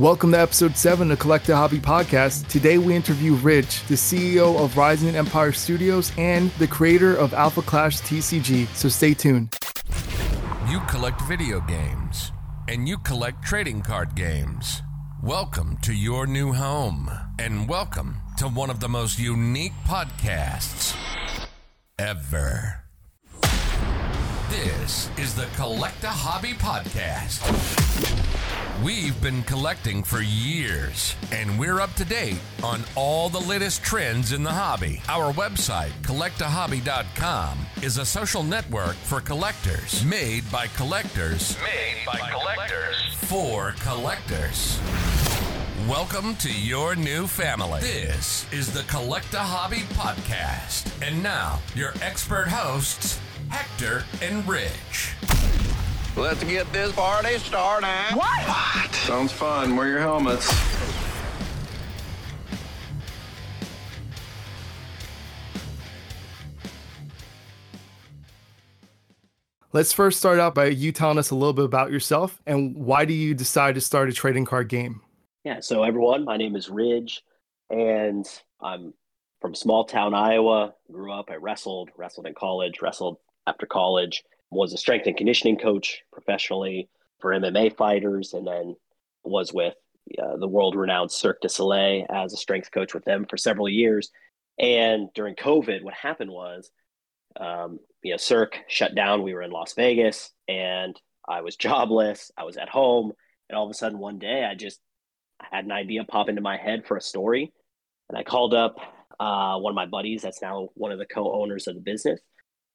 Welcome to episode 7 of Collect a Hobby Podcast. Today we interview Ridge, the CEO of Rising Empire Studios and the creator of Alpha Clash TCG. So stay tuned. You collect video games and you collect trading card games. Welcome to your new home and welcome to one of the most unique podcasts ever. This is the Collect a Hobby Podcast. We've been collecting for years, and we're up to date on all the latest trends in the hobby. Our website, collectahobby.com, is a social network for collectors, made by collectors, made by collectors, for collectors. Welcome to your new family. This is the Collect a Hobby Podcast. And now, your expert hosts, Hector and Rich. Let's get this party started. What? Sounds fun. Wear your helmets. Let's first start out by you telling us a little bit about yourself and why do you decide to start a trading card game? Yeah, so everyone, my name is Ridge, and I'm from small town Iowa. Grew up, I wrestled, wrestled in college, wrestled after college, was a strength and conditioning coach professionally for MMA fighters, and then was with uh, the world renowned Cirque du Soleil as a strength coach with them for several years. And during COVID, what happened was, um, you know, Cirque shut down. We were in Las Vegas, and I was jobless. I was at home, and all of a sudden, one day, I just had an idea pop into my head for a story, and I called up uh, one of my buddies that's now one of the co-owners of the business,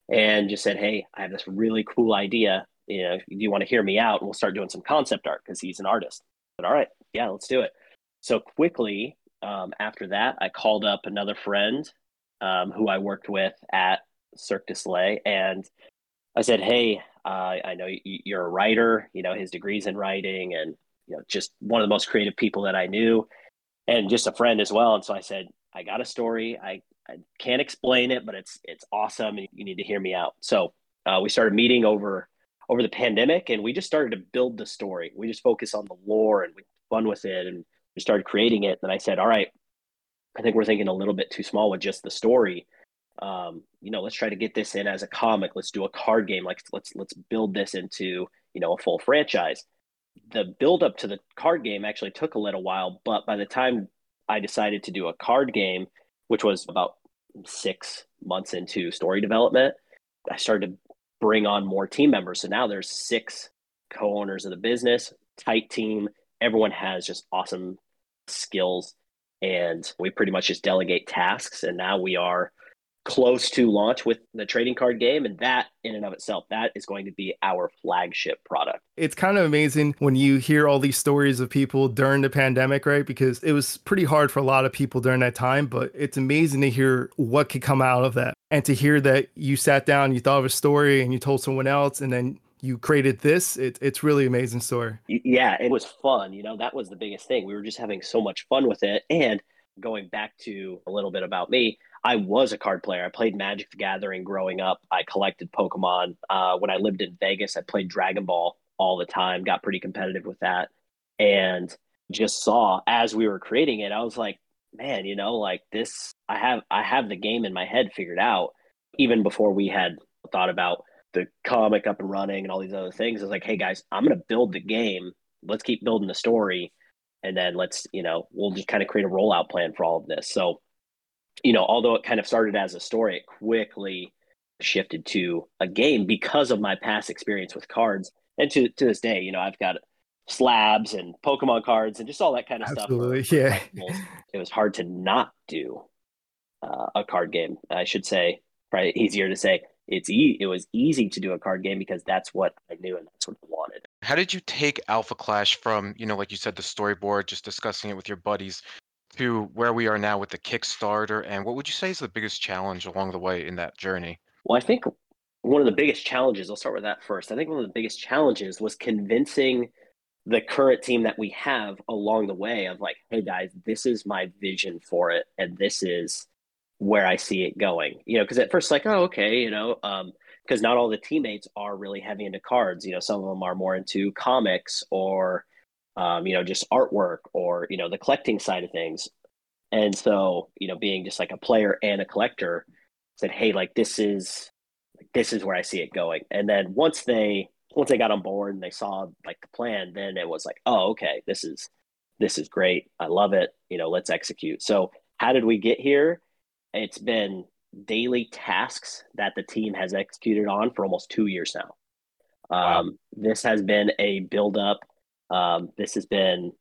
and just said, "Hey, I have this really cool idea. You know, do you want to hear me out? And we'll start doing some concept art because he's an artist." But all right, yeah, let's do it. So quickly um, after that, I called up another friend um, who I worked with at Cirque du Soleil, and I said, "Hey, uh, I know you're a writer. You know, his degrees in writing, and you know, just one of the most creative people that I knew, and just a friend as well." And so I said, "I got a story. I I can't explain it, but it's it's awesome, and you need to hear me out." So uh, we started meeting over over the pandemic, and we just started to build the story. We just focus on the lore and we fun with it, and we started creating it. And I said, "All right, I think we're thinking a little bit too small with just the story. Um, you know, let's try to get this in as a comic. Let's do a card game. Like let's let's build this into you know a full franchise." The build up to the card game actually took a little while, but by the time I decided to do a card game which was about six months into story development, I started to bring on more team members. So now there's six co-owners of the business, tight team. Everyone has just awesome skills, and we pretty much just delegate tasks. And now we are close to launch with the trading card game and that in and of itself that is going to be our flagship product. It's kind of amazing when you hear all these stories of people during the pandemic right? Because it was pretty hard for a lot of people during that time but it's amazing to hear what could come out of that. And to hear that you sat down you thought of a story and you told someone else and then you created this it, it's really amazing story. Yeah it was fun you know that was the biggest thing. We were just having so much fun with it. And going back to a little bit about me I was a card player. I played Magic the Gathering growing up. I collected Pokemon. Uh, when I lived in Vegas, I played Dragon Ball all the time, got pretty competitive with that. And just saw as we were creating it, I was like, man, you know, like this, I have, I have the game in my head figured out even before we had thought about the comic up and running and all these other things. I was like, hey guys, I'm going to build the game. Let's keep building the story. And then let's, you know, we'll just kind of create a rollout plan for all of this. So you know, although it kind of started as a story, it quickly shifted to a game because of my past experience with cards. And to to this day, you know, I've got slabs and Pokemon cards and just all that kind of Absolutely, stuff. Yeah. It was hard to not do uh, a card game. I should say, probably easier to say. It's e- it was easy to do a card game because that's what I knew and that's what I wanted. How did you take Alpha Clash from, you know, like you said, the storyboard, just discussing it with your buddies, to where we are now with the Kickstarter? And what would you say is the biggest challenge along the way in that journey? Well, I think one of the biggest challenges, I'll start with that first. I think one of the biggest challenges was convincing the current team that we have along the way of like, hey guys, this is my vision for it, and this is where I see it going. You know, because at first, like, oh, okay, you know, um, because not all the teammates are really heavy into cards. You know, some of them are more into comics or um, you know, just artwork or, you know, the collecting side of things. And so, you know, being just like a player and a collector said, Hey, like this is, this is where I see it going. And then once they, once they got on board and they saw like the plan, then it was like, oh, okay, this is, this is great. I love it. You know, let's execute. So how did we get here? It's been daily tasks that the team has executed on for almost two years now. Wow. Um, this has been a build up. Um, this has been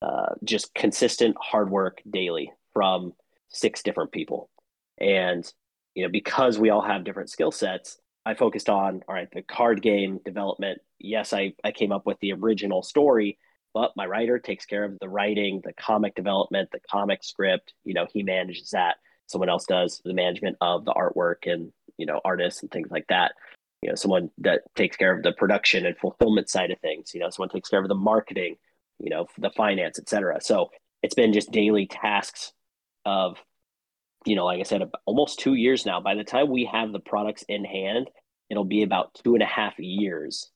uh, just consistent hard work daily from six different people. And, you know, because we all have different skill sets, I focused on, all right, the card game development. Yes, I, I came up with the original story, but my writer takes care of the writing, the comic development, the comic script. You know, he manages that. Someone else does the management of the artwork and, you know, artists and things like that you know someone that takes care of the production and fulfillment side of things you know someone takes care of the marketing you know the finance etc so it's been just daily tasks of you know like i said almost two years now. By the time we have the products in hand it'll be about two and a half years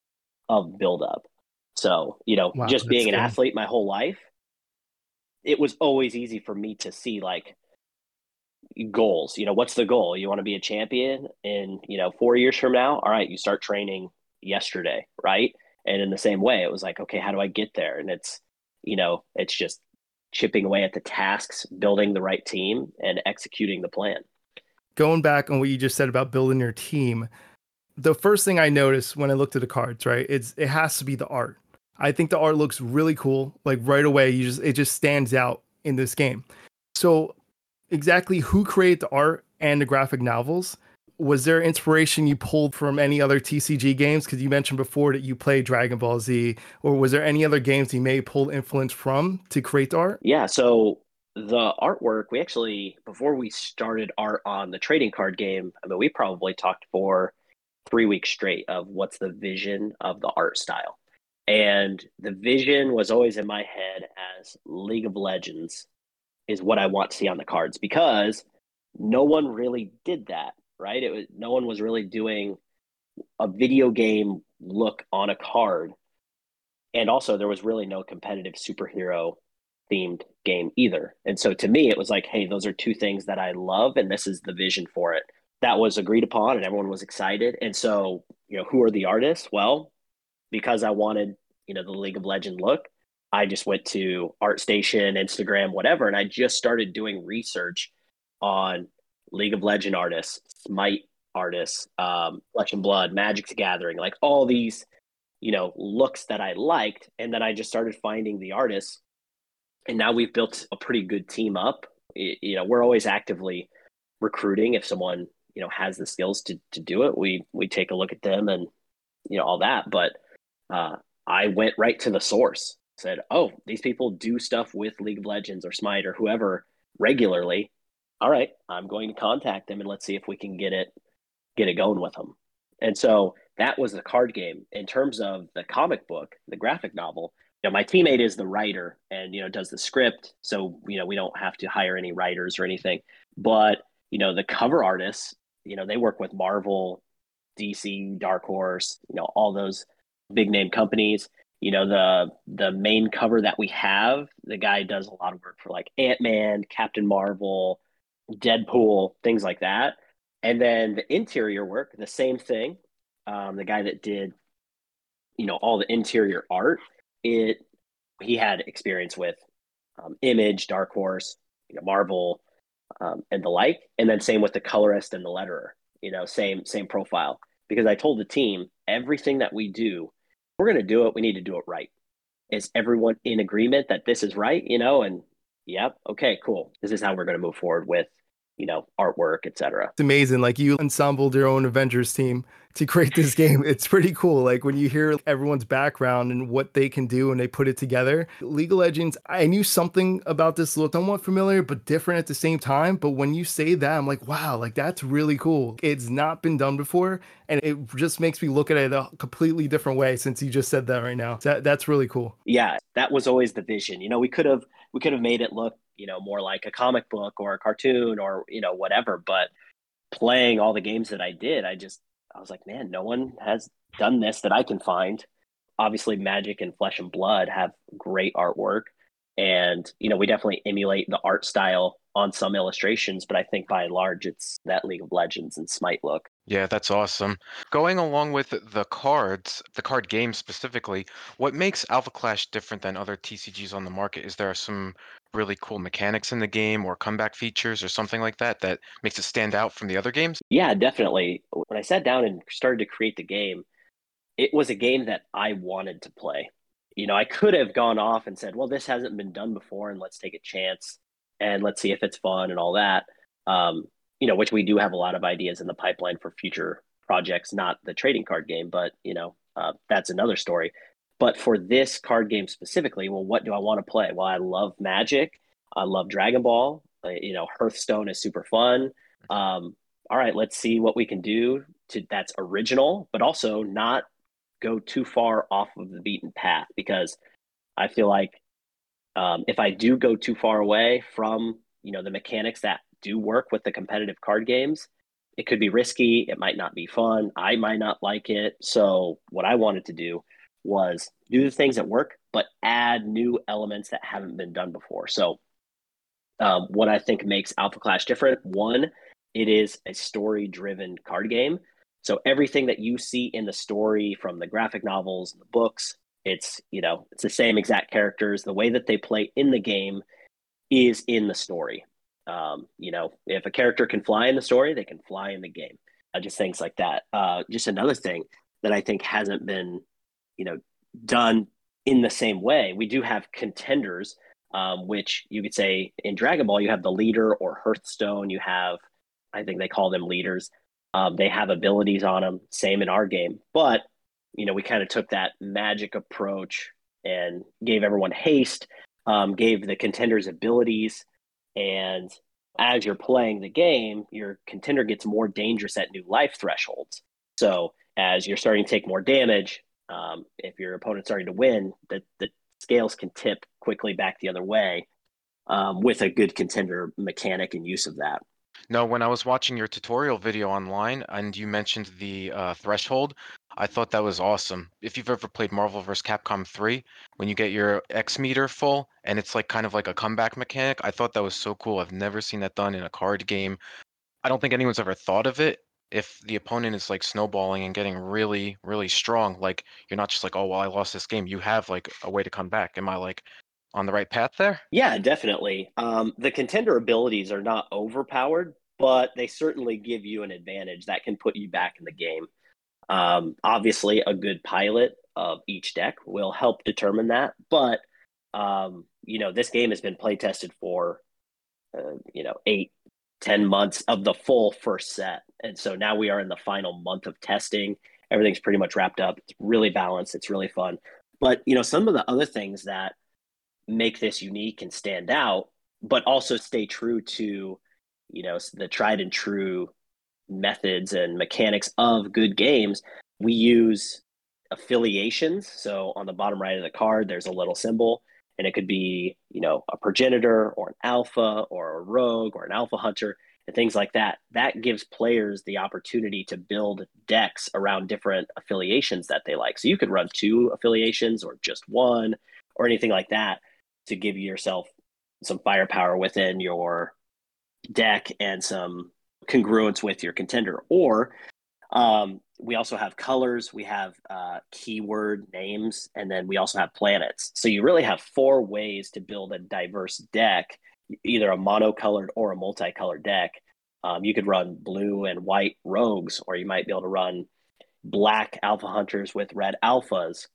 of buildup. So you know wow, just being an athlete my whole life it was always easy for me to see like goals. You know, what's the goal? You want to be a champion in, you know, four years from now? All right, you start training yesterday, right? And in the same way, it was like, okay, how do I get there? And it's, you know, it's just chipping away at the tasks, building the right team, and executing the plan. Going back on what you just said about building your team, the first thing I noticed when I looked at the cards, right, it's it has to be the art. I think the art looks really cool. Like right away, you just it just stands out in this game. So exactly who created the art and the graphic novels? Was there inspiration you pulled from any other TCG games? Because you mentioned before that you played Dragon Ball Z, or was there any other games you may pull influence from to create the art? Yeah, so the artwork, we actually, before we started art on the trading card game, I mean, we probably talked for three weeks straight of what's the vision of the art style. And the vision was always in my head as League of Legends is what I want to see on the cards because no one really did that, right? It was no one was really doing a video game look on a card. And also there was really no competitive superhero themed game either. And so to me it was like, hey, those are two things that I love and this is the vision for it. That was agreed upon and everyone was excited. And so, you know, who are the artists? Well, because I wanted, you know, the League of Legend look, I just went to ArtStation, Instagram, whatever, and I just started doing research on League of Legend artists, Smite artists, um, Flesh and Blood, Magic's Gathering, like all these, you know, looks that I liked, and then I just started finding the artists, and now we've built a pretty good team up. You know, we're always actively recruiting if someone you know has the skills to to do it. We we take a look at them and you know all that, but uh, I went right to the source said, "Oh, these people do stuff with League of Legends or Smite or whoever regularly. All right, I'm going to contact them and let's see if we can get it get it going with them." And so that was the card game. In terms of the comic book, the graphic novel, you know, my teammate is the writer and you know does the script, so you know we don't have to hire any writers or anything. But you know the cover artists, you know they work with Marvel, DC, Dark Horse, you know all those big name companies you know the the main cover that we have the guy does a lot of work for like ant-man captain marvel deadpool things like that. And then the interior work the same thing. Um, the guy that did you know all the interior art it he had experience with um, image dark horse you know marvel um, and the like. And then same with the colorist and the letterer you know same same profile. Because i told the team everything that we do we're going to do it, we need to do it right. Is everyone in agreement that this is right? You know, and yep, okay, cool. This is how we're going to move forward with you know artwork etc it's amazing like you ensembled your own avengers team to create this game. It's pretty cool like when you hear everyone's background and what they can do and they put it together. League of legends i knew something about this looked somewhat familiar but different at the same time but when you say that i'm like wow like that's really cool. It's not been done before and it just makes me look at it a completely different way since you just said that right now. That, that's really cool. Yeah that was always the vision. You know we could have we could have made it look you know more like a comic book or a cartoon or you know whatever but playing all the games that i did i just i was like man no one has done this that i can find obviously Magic and Flesh and Blood have great artwork. And, you know, we definitely emulate the art style on some illustrations, but I think by and large, it's that League of Legends and Smite look. Yeah, that's awesome. Going along with the cards, the card game specifically, what makes Alpha Clash different than other TCGs on the market? Is there are some really cool mechanics in the game or comeback features or something like that that makes it stand out from the other games? Yeah, definitely. When I sat down and started to create the game, it was a game that I wanted to play. You know, I could have gone off and said, well, this hasn't been done before and let's take a chance and let's see if it's fun and all that. Um, you know, which we do have a lot of ideas in the pipeline for future projects, not the trading card game, but you know, uh, that's another story. But for this card game specifically, well, what do I want to play? Well, I love Magic. I love Dragon Ball. You know, Hearthstone is super fun. Um, all right, let's see what we can do to that's original, but also not go too far off of the beaten path because I feel like um, if I do go too far away from you know the mechanics that do work with the competitive card games, it could be risky. It might not be fun. I might not like it. So what I wanted to do was do the things that work, but add new elements that haven't been done before. So um, what I think makes Alpha Clash different, one, it is a story-driven card game. So everything that you see in the story from the graphic novels the books it's, you know, it's the same exact characters. The way that they play in the game is in the story. Um, you know, if a character can fly in the story, they can fly in the game. Uh, just things like that. Uh, just another thing that I think hasn't been, you know, done in the same way. We do have contenders, um, which you could say in Dragon Ball, you have the leader or Hearthstone. You have, I think they call them leaders. Um, they have abilities on them. Same in our game, but you know, we kind of took that magic approach and gave everyone haste, um, gave the contenders abilities. And as you're playing the game, your contender gets more dangerous at new life thresholds. So as you're starting to take more damage, um, if your opponent's starting to win, the, the scales can tip quickly back the other way um, with a good contender mechanic and use of that. No, when I was watching your tutorial video online and you mentioned the uh, threshold, I thought that was awesome. If you've ever played Marvel vs. Capcom 3, when you get your X meter full and it's like kind of like a comeback mechanic, I thought that was so cool. I've never seen that done in a card game. I don't think anyone's ever thought of it. If the opponent is like snowballing and getting really, really strong, like you're not just like, oh, well, I lost this game. You have like a way to come back. Am I like on the right path there? Yeah, definitely. Um, the contender abilities are not overpowered, but they certainly give you an advantage that can put you back in the game. Um, obviously, a good pilot of each deck will help determine that. But um, you know, this game has been play tested for uh, you know eight, ten months of the full first set, and so now we are in the final month of testing. Everything's pretty much wrapped up. It's really balanced. It's really fun. But you know, some of the other things that make this unique and stand out, but also stay true to you know the tried and true methods and mechanics of good games, we use affiliations. So on the bottom right of the card, there's a little symbol, and it could be, you know, a progenitor or an alpha or a rogue or an alpha hunter and things like that. That gives players the opportunity to build decks around different affiliations that they like. So you could run two affiliations or just one or anything like that to give yourself some firepower within your deck and some congruence with your contender. Or um, we also have colors, we have uh, keyword names, and then we also have planets. So you really have four ways to build a diverse deck, either a monocolored or a multicolored deck. Um, you could run blue and white rogues, or you might be able to run black alpha hunters with red alphas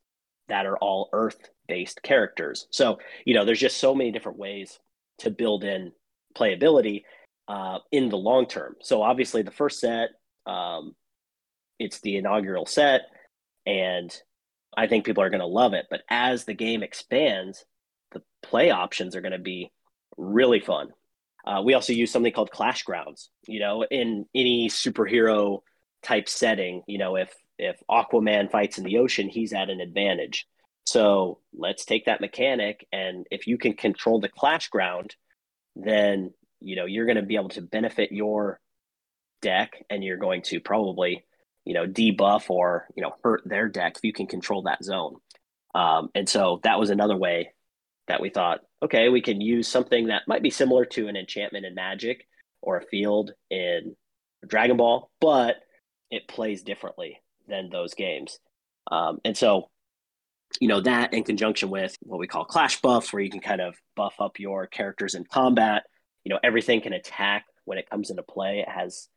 that are all earth based characters. So, you know, there's just so many different ways to build in playability uh, in the long term. So obviously, the first set, um, it's the inaugural set, and I think people are going to love it. But as the game expands, the play options are going to be really fun. Uh, we also use something called Clash Grounds. You know, in any superhero type setting, you know, if if Aquaman fights in the ocean, he's at an advantage. So let's take that mechanic, and if you can control the Clash Ground, then you know you're going to be able to benefit your deck and you're going to probably you know, debuff or, you know, hurt their deck if you can control that zone. Um, and so that was another way that we thought, okay, we can use something that might be similar to an enchantment in Magic or a field in Dragon Ball, but it plays differently than those games. Um, and so, you know, that in conjunction with what we call clash buffs, where you can kind of buff up your characters in combat, you know, everything can attack when it comes into play. It has,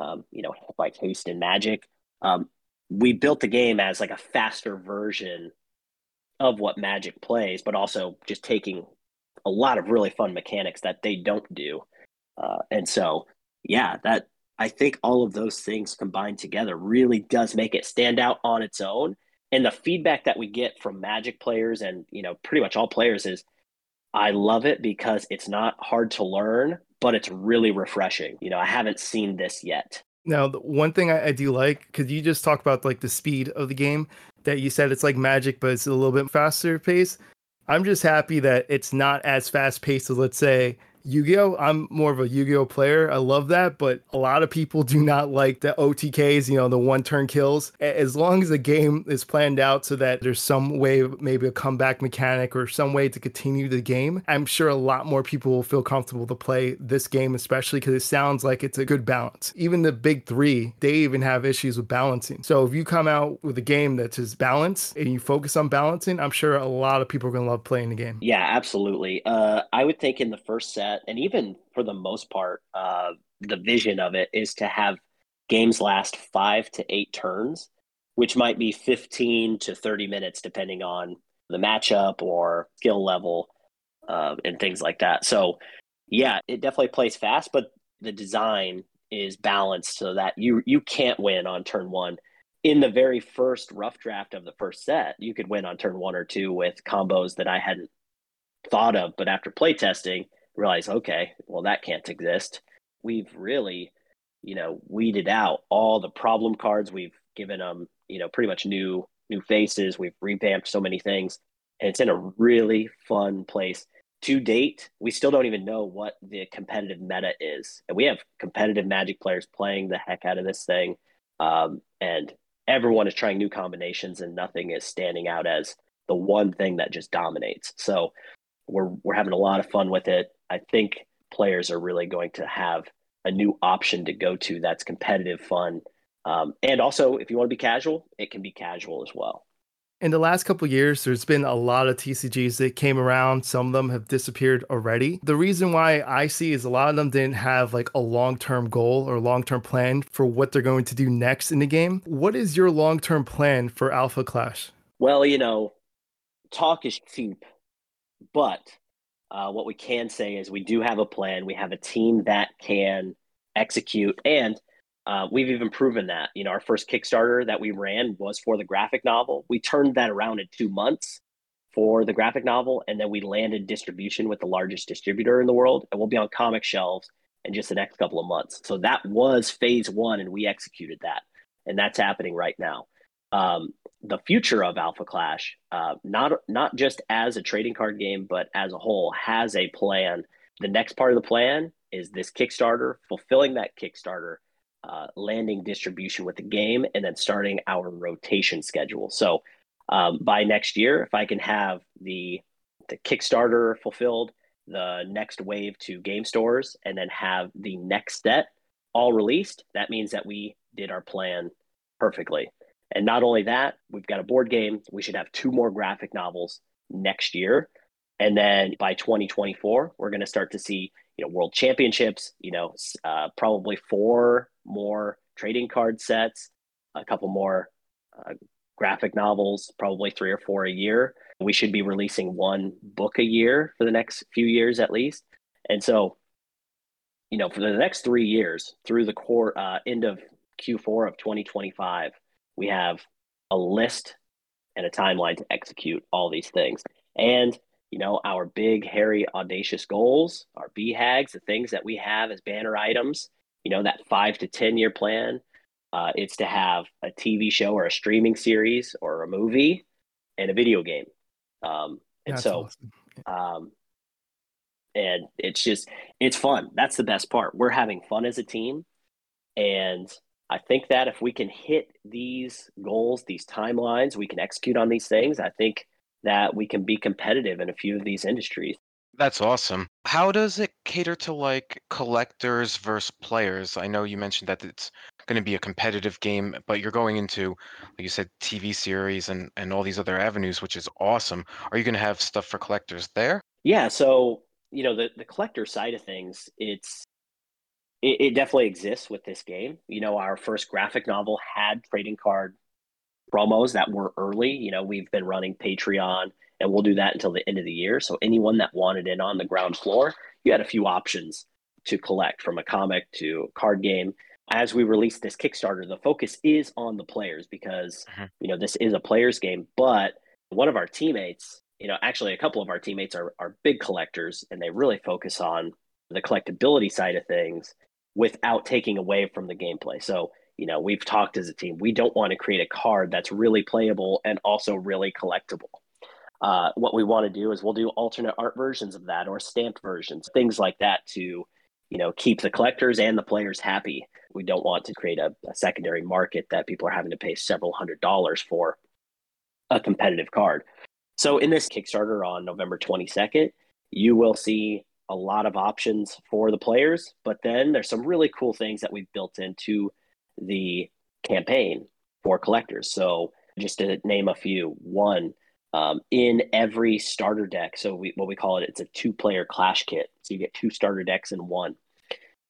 um, you know, like haste and magic. Um, we built the game as like a faster version of what Magic plays, but also just taking a lot of really fun mechanics that they don't do. Uh, and so, yeah, that I think all of those things combined together really does make it stand out on its own. And the feedback that we get from Magic players and you know pretty much all players is, I love it because it's not hard to learn, but it's really refreshing. You know, I haven't seen this yet. Now, the one thing I, I do like, because you just talked about like the speed of the game, that you said it's like magic, but it's a little bit faster pace. I'm just happy that it's not as fast paced as, let's say, Yu-Gi-Oh! I'm more of a Yu-Gi-Oh! player. I love that, but a lot of people do not like the OTKs, you know, the one-turn kills. As long as the game is planned out so that there's some way, maybe a comeback mechanic or some way to continue the game, I'm sure a lot more people will feel comfortable to play this game, especially because it sounds like it's a good balance. Even the big three, they even have issues with balancing. So if you come out with a game that is balanced and you focus on balancing, I'm sure a lot of people are to love playing the game. Yeah, absolutely. Uh, I would think in the first set and even for the most part, uh, the vision of it is to have games last five to eight turns, which might be 15 to 30 minutes, depending on the matchup or skill level uh, and things like that. So, yeah, it definitely plays fast, but the design is balanced so that you you can't win on turn one. In the very first rough draft of the first set, you could win on turn one or two with combos that I hadn't thought of, but after playtesting, realize, okay, well, that can't exist. We've really, you know, weeded out all the problem cards. We've given them, you know, pretty much new new faces. We've revamped so many things, and it's in a really fun place. To date, we still don't even know what the competitive meta is, and we have competitive Magic players playing the heck out of this thing, um, and everyone is trying new combinations, and nothing is standing out as the one thing that just dominates. So we're we're having a lot of fun with it. I think players are really going to have a new option to go to that's competitive, fun, um, and also if you want to be casual, it can be casual as well. In the last couple years, there's been a lot of TCGs that came around. Some of them have disappeared already. The reason why I see is a lot of them didn't have like a long term goal or long term plan for what they're going to do next in the game. What is your long term plan for Alpha Clash? Well, you know, talk is cheap, but uh, what we can say is we do have a plan. We have a team that can execute, and uh, we've even proven that. You know, our first Kickstarter that we ran was for the graphic novel. We turned that around in two months for the graphic novel, and then we landed distribution with the largest distributor in the world, and we'll be on comic shelves in just the next couple of months. So that was phase one, and we executed that, and that's happening right now. Um, the future of Alpha Clash, uh, not not just as a trading card game, but as a whole, has a plan. The next part of the plan is this Kickstarter, fulfilling that Kickstarter, uh, landing distribution with the game, and then starting our rotation schedule. So um, by next year, if I can have the the Kickstarter fulfilled, the next wave to game stores, and then have the next set all released, that means that we did our plan perfectly. And not only that, we've got a board game. We should have two more graphic novels next year. And then by 2024, we're going to start to see, you know, world championships, you know, uh, probably four more trading card sets, a couple more uh, graphic novels, probably three or four a year. We should be releasing one book a year for the next few years at least. And so, you know, for the next three years through the core uh, end of Q4 of 2025, we have a list and a timeline to execute all these things. And, you know, our big, hairy, audacious goals, our BHAGs, the things that we have as banner items, you know, that five to 10 year plan, uh, it's to have a TV show or a streaming series or a movie and a video game. Um, and That's so, awesome. um, and it's just, it's fun. That's the best part. We're having fun as a team. And I think that if we can hit these goals, these timelines, we can execute on these things, I think that we can be competitive in a few of these industries. That's awesome. How does it cater to like collectors versus players? I know you mentioned that it's going to be a competitive game, but you're going into, like you said, TV series and and all these other avenues, which is awesome. Are you going to have stuff for collectors there? Yeah, so you know the the collector side of things, it's it, it definitely exists with this game. You know, our first graphic novel had trading card promos that were early. You know, we've been running Patreon and we'll do that until the end of the year. So anyone that wanted in on the ground floor, you had a few options to collect from a comic to a card game. As we release this Kickstarter, the focus is on the players because mm-hmm. you know this is a players game, but one of our teammates, you know, actually a couple of our teammates are are big collectors and they really focus on the collectability side of things without taking away from the gameplay. So, you know, we've talked as a team. We don't want to create a card that's really playable and also really collectible. Uh, what we want to do is we'll do alternate art versions of that or stamped versions, things like that to, you know, keep the collectors and the players happy. We don't want to create a, a secondary market that people are having to pay several hundred dollars for a competitive card. So in this Kickstarter on November 22nd, you will see a lot of options for the players, but then there's some really cool things that we've built into the campaign for collectors. So just to name a few, one, um, in every starter deck, so we, what we call it, it's a two-player clash kit. So you get two starter decks in one.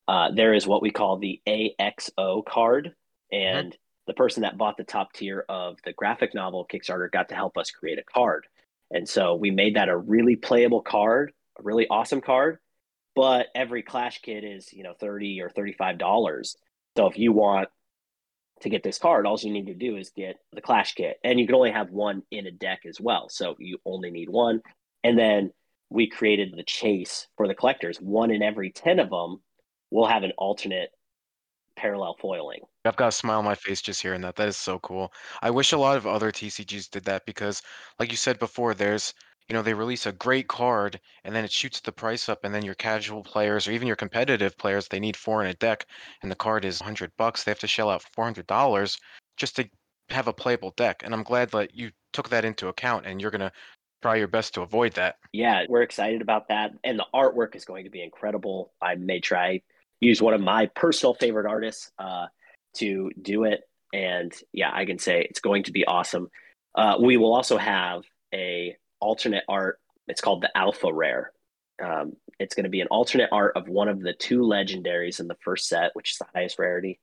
Uh, there is what we call the AXO card, and mm-hmm. the person that bought the top tier of the graphic novel Kickstarter got to help us create a card. And so we made that a really playable card a really awesome card, but every Clash kit is, you know, 30 or $35. So if you want to get this card, all you need to do is get the Clash kit. And you can only have one in a deck as well. So you only need one. And then we created the chase for the collectors. One in every 10 of them will have an alternate parallel foiling. I've got a smile on my face just hearing that. That is so cool. I wish a lot of other TCGs did that because, like you said before, there's you know, they release a great card and then it shoots the price up, and then your casual players or even your competitive players, they need four in a deck, and the card is 100 bucks. They have to shell out $400 just to have a playable deck. And I'm glad that you took that into account and you're going to try your best to avoid that. Yeah, we're excited about that. And the artwork is going to be incredible. I may try use one of my personal favorite artists uh, to do it. And yeah, I can say it's going to be awesome. Uh, we will also have a alternate art. It's called the Alpha Rare. Um, it's going to be an alternate art of one of the two legendaries in the first set, which is the highest rarity.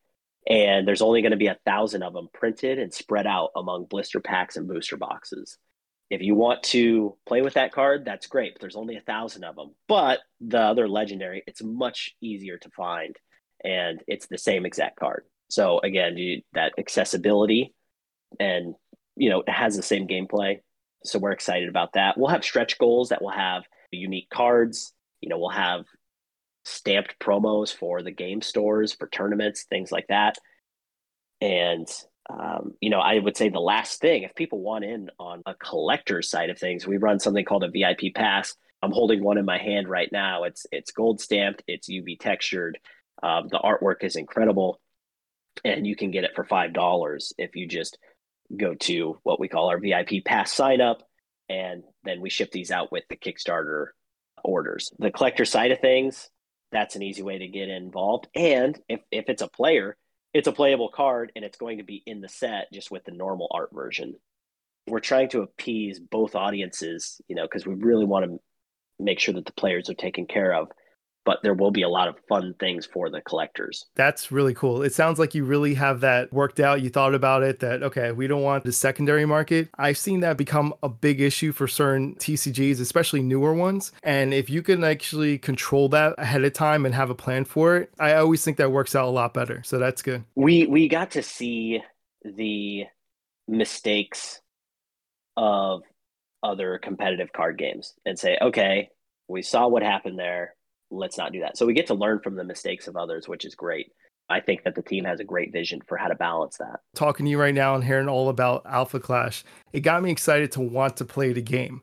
And there's only going to be a thousand of them printed and spread out among blister packs and booster boxes. If you want to play with that card, that's great. But there's only a thousand of them. But the other legendary, it's much easier to find, and it's the same exact card. So again, you, that accessibility, and you know, it has the same gameplay. So we're excited about that. We'll have stretch goals that will have unique cards. You know, we'll have stamped promos for the game stores, for tournaments, things like that. And um, you know, I would say the last thing, if people want in on a collector's side of things, we run something called a VIP pass. I'm holding one in my hand right now. It's it's gold stamped, it's UV textured. Um, the artwork is incredible, and you can get it for five dollars if you just go to what we call our VIP pass sign up, and then we ship these out with the Kickstarter orders. The collector side of things, that's an easy way to get involved. And if, if it's a player, it's a playable card and it's going to be in the set just with the normal art version. We're trying to appease both audiences, you know, because we really want to make sure that the players are taken care of but there will be a lot of fun things for the collectors. That's really cool. It sounds like you really have that worked out. You thought about it that, okay, we don't want the secondary market. I've seen that become a big issue for certain TCGs, especially newer ones. And if you can actually control that ahead of time and have a plan for it, I always think that works out a lot better. So that's good. We we got to see the mistakes of other competitive card games and say, okay, we saw what happened there let's not do that. So we get to learn from the mistakes of others, which is great. I think that the team has a great vision for how to balance that. Talking to you right now and hearing all about Alpha Clash, it got me excited to want to play the game.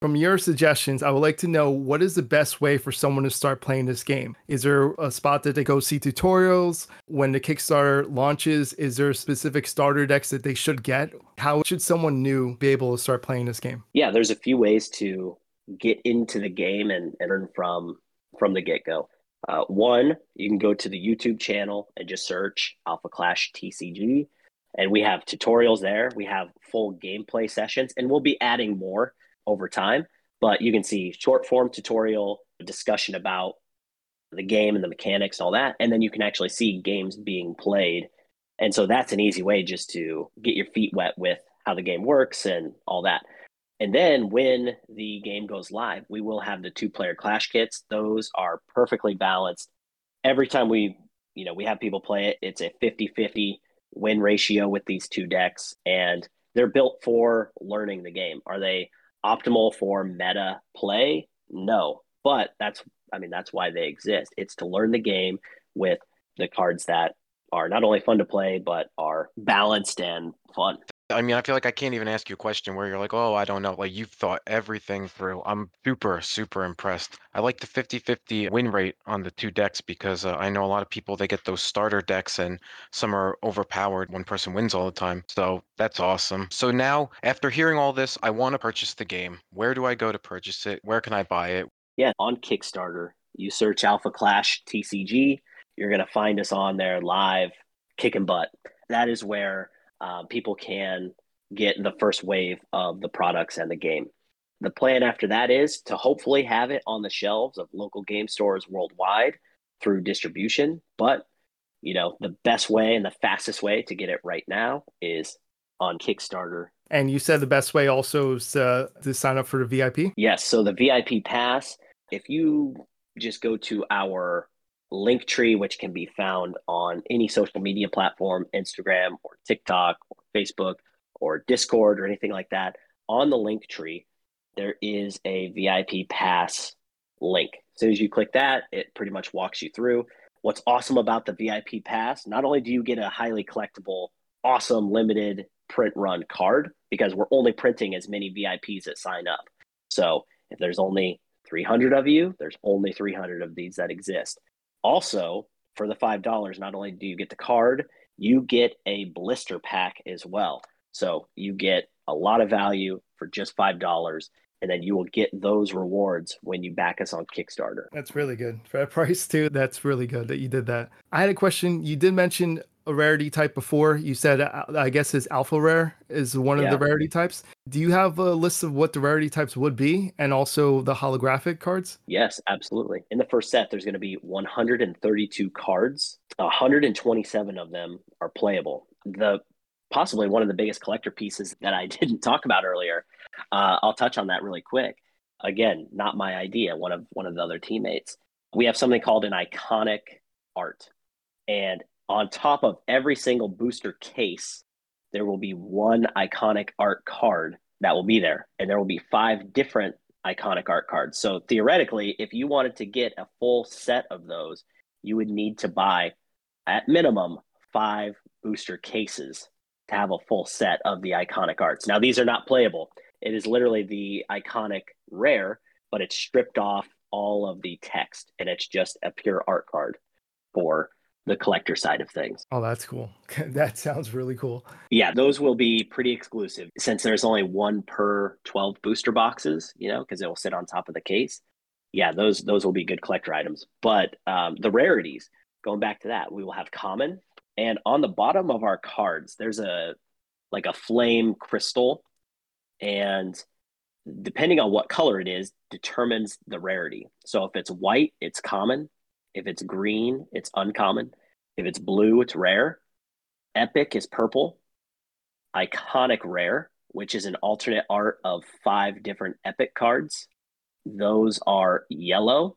From your suggestions, I would like to know what is the best way for someone to start playing this game? Is there a spot that they go see tutorials? When the Kickstarter launches, is there specific starter decks that they should get? How should someone new be able to start playing this game? Yeah, there's a few ways to get into the game and, and learn from from the get-go. Uh, one, you can go to the YouTube channel and just search Alpha Clash TCG and we have tutorials there. We have full gameplay sessions, and we'll be adding more over time. But you can see short form tutorial discussion about the game and the mechanics and all that, and then you can actually see games being played. And so that's an easy way just to get your feet wet with how the game works and all that. And then when the game goes live, we will have the two player clash kits. Those are perfectly balanced. Every time we, you know, we have people play it, it's a 50 50 win ratio with these two decks, and they're built for learning the game. Are they optimal for meta play? No, but that's I mean that's why they exist. It's to learn the game with the cards that are not only fun to play but are balanced and fun. I mean, I feel like I can't even ask you a question where you're like, oh, I don't know. Like, you've thought everything through. I'm super, super impressed. I like the 50 50 win rate on the two decks because uh, I know a lot of people, they get those starter decks and some are overpowered. One person wins all the time. So that's awesome. So now, after hearing all this, I want to purchase the game. Where do I go to purchase it? Where can I buy it? Yeah, on Kickstarter, you search Alpha Clash TCG. You're going to find us on there live, kicking butt. That is where uh, people can get the first wave of the products and the game. The plan after that is to hopefully have it on the shelves of local game stores worldwide through distribution. But, you know, the best way and the fastest way to get it right now is on Kickstarter. And you said the best way also is to, to sign up for the VIP? Yes. So the VIP pass, if you just go to our Linktree, which can be found on any social media platform, Instagram or TikTok or Facebook or Discord or anything like that. On the Linktree, there is a VIP pass link. As soon as you click that, it pretty much walks you through. What's awesome about the VIP pass, not only do you get a highly collectible, awesome limited print run card, because we're only printing as many VIPs that sign up. So if there's only 300 of you, there's only 300 of these that exist. Also, for the $5, not only do you get the card, you get a blister pack as well. So you get a lot of value for just $5 and then you will get those rewards when you back us on Kickstarter. That's really good. For that price too, that's really good that you did that. I had a question. You did mention a rarity type before. You said, uh, I guess, is alpha rare is one of the rarity types. Do you have a list of what the rarity types would be and also the holographic cards? Yes, absolutely. In the first set, there's going to be 132 cards. 127 of them are playable. The possibly one of the biggest collector pieces that I didn't talk about earlier. Uh, I'll touch on that really quick. Again, not my idea. One of one of the other teammates. We have something called an iconic art, and on top of every single booster case, there will be one iconic art card that will be there. And there will be five different iconic art cards. So theoretically, if you wanted to get a full set of those, you would need to buy at minimum five booster cases to have a full set of the iconic arts. Now, these are not playable. It is literally the iconic rare, but it's stripped off all of the text and it's just a pure art card for the collector side of things. Oh, that's cool. that sounds really cool. Yeah, those will be pretty exclusive since there's only one per 12 booster boxes, you know, because it will sit on top of the case. Yeah, those those will be good collector items. But um, the rarities, going back to that, we will have common. And on the bottom of our cards, there's a like a flame crystal. And depending on what color it is, determines the rarity. So if it's white, it's common. If it's green, it's uncommon. If it's blue, it's rare. Epic is purple. Iconic rare, which is an alternate art of five different epic cards. Those are yellow,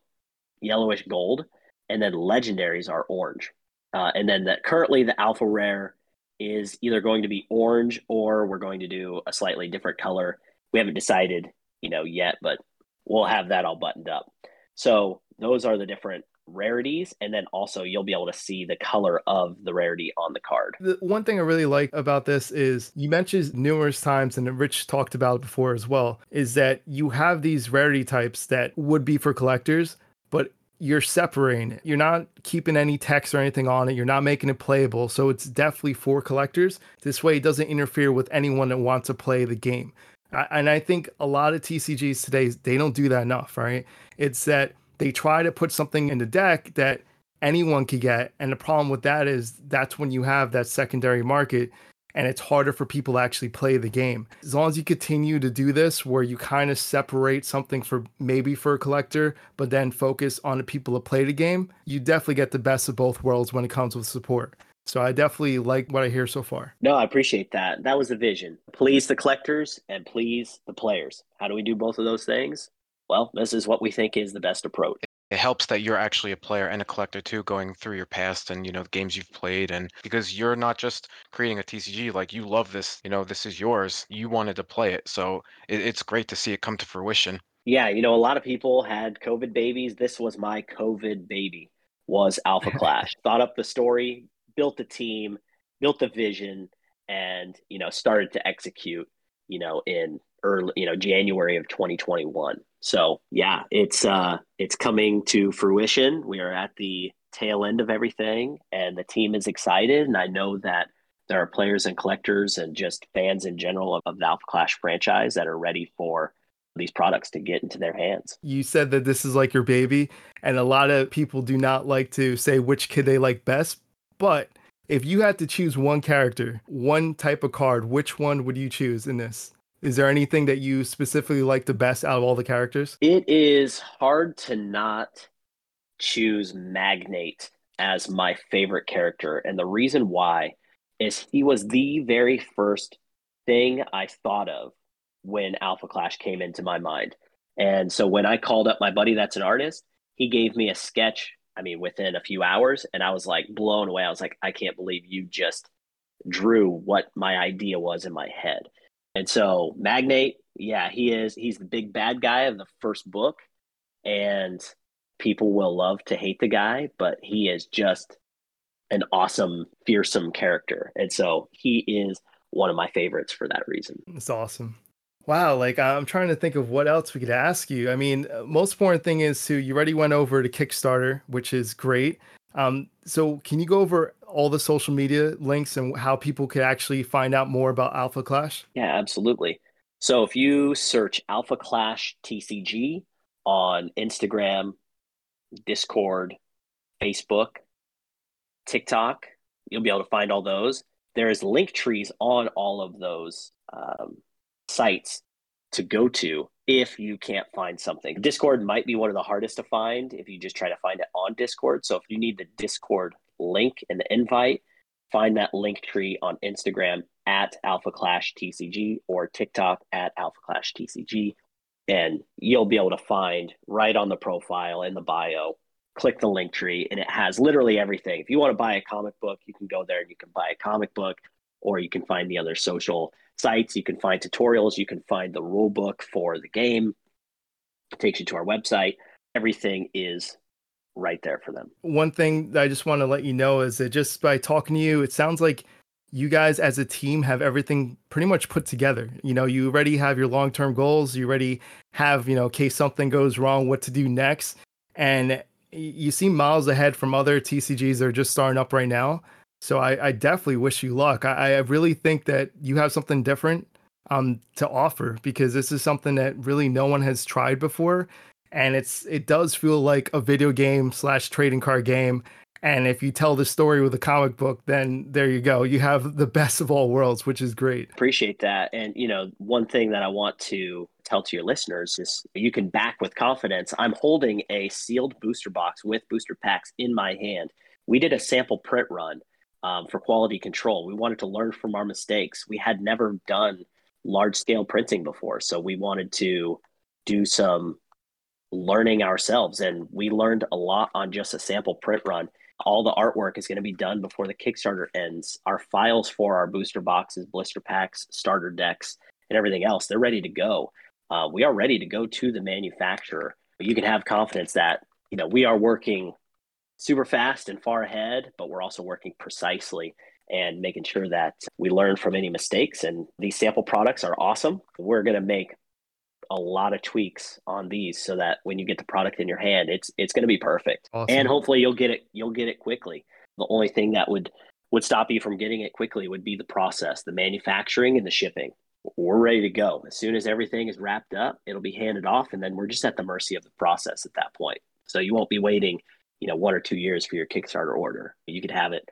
yellowish gold, and then legendaries are orange. Uh, and then that currently the alpha rare is either going to be orange or we're going to do a slightly different color. We haven't decided, you know, yet, but we'll have that all buttoned up. So those are the different rarities and then also you'll be able to see the color of the rarity on the card. The one thing I really like about this is you mentioned numerous times and Rich talked about before as well is that you have these rarity types that would be for collectors but you're separating it. You're not keeping any text or anything on it. You're not making it playable. So it's definitely for collectors. This way it doesn't interfere with anyone that wants to play the game. And I think a lot of TCGs today, they don't do that enough, right? It's that they try to put something in the deck that anyone could get. And the problem with that is that's when you have that secondary market and it's harder for people to actually play the game. As long as you continue to do this, where you kind of separate something for maybe for a collector, but then focus on the people that play the game, you definitely get the best of both worlds when it comes with support. So I definitely like what I hear so far. No, I appreciate that. That was the vision. Please the collectors and please the players. How do we do both of those things? Well, this is what we think is the best approach. It helps that you're actually a player and a collector too going through your past and you know the games you've played and because you're not just creating a tcg like you love this you know this is yours you wanted to play it so it, it's great to see it come to fruition. Yeah you know a lot of people had covid babies. This was my covid baby was alpha clash. Thought up the story built the team built the vision and you know started to execute you know in early you know january of 2021 so yeah, it's uh, it's coming to fruition. We are at the tail end of everything, and the team is excited. And I know that there are players and collectors and just fans in general of, of the Alpha Clash franchise that are ready for these products to get into their hands. You said that this is like your baby, and a lot of people do not like to say which kid they like best. But if you had to choose one character, one type of card, which one would you choose in this? Is there anything that you specifically like the best out of all the characters? It is hard to not choose Magnate as my favorite character. And the reason why is he was the very first thing I thought of when Alpha Clash came into my mind. And so when I called up my buddy that's an artist, he gave me a sketch, I mean, within a few hours. And I was like blown away. I was like, I can't believe you just drew what my idea was in my head. And so Magnate, yeah, he is he's the big bad guy of the first book and people will love to hate the guy, but he is just an awesome, fearsome character. And so he is one of my favorites for that reason. It's awesome. Wow, like I'm trying to think of what else we could ask you. I mean, uh, most important thing is to you already went over to Kickstarter, which is great. Um, so can you go over all the social media links and how people could actually find out more about Alpha Clash? Yeah, absolutely. So if you search Alpha Clash TCG on Instagram, Discord, Facebook, TikTok, you'll be able to find all those. There is link trees on all of those um, sites to go to if you can't find something. Discord might be one of the hardest to find if you just try to find it on Discord. So if you need the Discord link in the invite, find that link tree on Instagram at Alpha Clash TCG or TikTok at Alpha Clash TCG. And you'll be able to find right on the profile in the bio, click the link tree, and it has literally everything. If you want to buy a comic book, you can go there and you can buy a comic book, or you can find the other social sites. You can find tutorials. You can find the rule book for the game. It takes you to our website. Everything is right there for them. One thing that I just want to let you know is that just by talking to you, it sounds like you guys as a team have everything pretty much put together. You know, you already have your long term goals. You already have, you know, in case something goes wrong, what to do next. And you seem miles ahead from other TCGs that are just starting up right now. So I, I definitely wish you luck. I, I really think that you have something different um, to offer because this is something that really no one has tried before and it's it does feel like a video game slash trading card game. And if you tell the story with a comic book then there you go. You have the best of all worlds which is great. Appreciate that. And you know one thing that i want to tell to your listeners is you can back with confidence. I'm holding a sealed booster box with booster packs in my hand. We did a sample print run um, for quality control. We wanted to learn from our mistakes. We had never done large scale printing before so we wanted to do some learning ourselves. And we learned a lot on just a sample print run. All the artwork is going to be done before the Kickstarter ends. Our files for our booster boxes, blister packs, starter decks, and everything else, they're ready to go. Uh, we are ready to go to the manufacturer. You can have confidence that you know we are working super fast and far ahead, but we're also working precisely and making sure that we learn from any mistakes. And these sample products are awesome. We're going to make a lot of tweaks on these so that when you get the product in your hand, it's it's going to be perfect. Awesome. And hopefully you'll get it you'll get it quickly. The only thing that would would stop you from getting it quickly would be the process, the manufacturing and the shipping. We're ready to go. As soon as everything is wrapped up, it'll be handed off and then we're just at the mercy of the process at that point. So you won't be waiting, you know, one or two years for your Kickstarter order. You could have it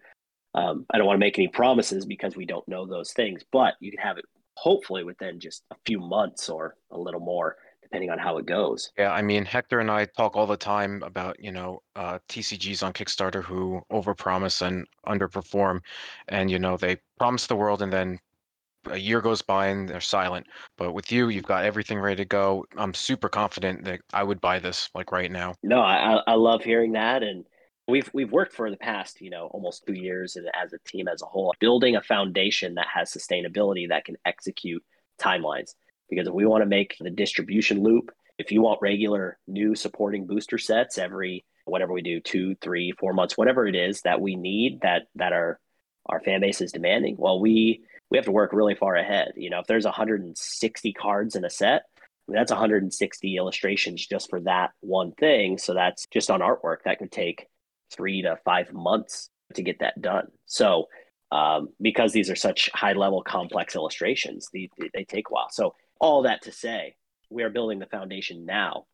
um, I don't want to make any promises because we don't know those things, but you can have it hopefully within just a few months or a little more, depending on how it goes. Yeah, I mean, Hector and I talk all the time about, you know, uh, TCGs on Kickstarter who overpromise and underperform. And, you know, they promise the world and then a year goes by and they're silent. But with you, you've got everything ready to go. I'm super confident that I would buy this like right now. No, I, I love hearing that. And we've we've worked for the past you know almost two years as a team as a whole building a foundation that has sustainability that can execute timelines. Because if we want to make the distribution loop if you want regular new supporting booster sets every whatever we do two three four months whatever it is that we need that that our our fan base is demanding well we we have to work really far ahead. You know if there's 160 cards in a set that's 160 illustrations just for that one thing. So that's just on artwork that could take three to five months to get that done. So, um, because these are such high level complex illustrations, they, they take a while. So, all that to say, we are building the foundation now,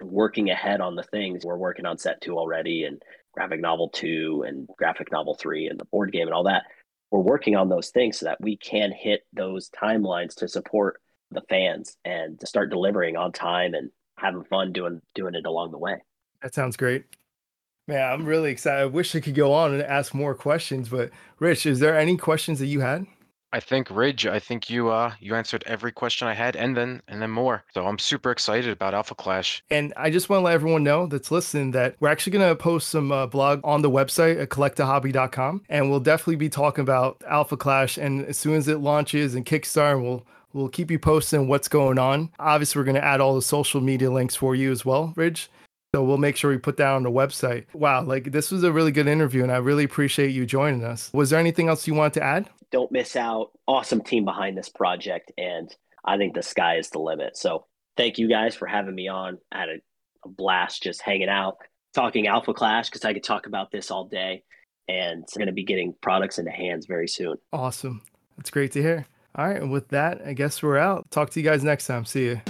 working ahead on the things. We're working on set two already, and graphic novel two, and graphic novel three, and the board game, and all that. We're working on those things so that we can hit those timelines to support the fans and to start delivering on time and having fun doing doing it along the way. That sounds great. Man, I'm really excited. I wish I could go on and ask more questions, but Rich, is there any questions that you had? I think Ridge, I think you uh you answered every question I had and then and then more. So I'm super excited about Alpha Clash. And I just want to let everyone know that's listening that we're actually going to post some uh, blog on the website at collectahobby.com and we'll definitely be talking about Alpha Clash and as soon as it launches and Kickstarter, we'll we'll keep you posted on what's going on. Obviously, we're going to add all the social media links for you as well, Ridge. So we'll make sure we put that on the website. Wow, like this was a really good interview and I really appreciate you joining us. Was there anything else you wanted to add? Don't miss out. Awesome team behind this project and I think the sky is the limit. So thank you guys for having me on. I had a, a blast just hanging out, talking Alpha Clash because I could talk about this all day and we're going to be getting products into hands very soon. Awesome. That's great to hear. All right, and with that, I guess we're out. Talk to you guys next time. See you.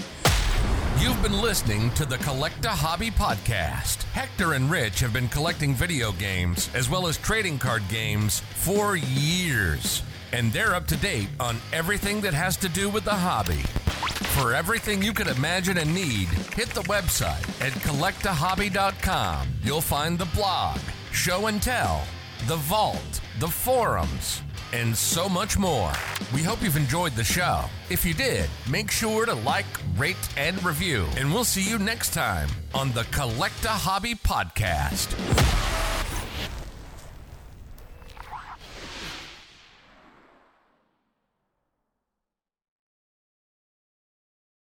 You've been listening to the Collect a Hobby Podcast. Hector and Rich have been collecting video games as well as trading card games for years, and they're up to date on everything that has to do with the hobby. For everything you could imagine and need, hit the website at collectahobby.com. You'll find the blog, show and tell, the vault, the forums, and so much more. We hope you've enjoyed the show. If you did, make sure to like, rate, and review. And we'll see you next time on the Collect a Hobby Podcast.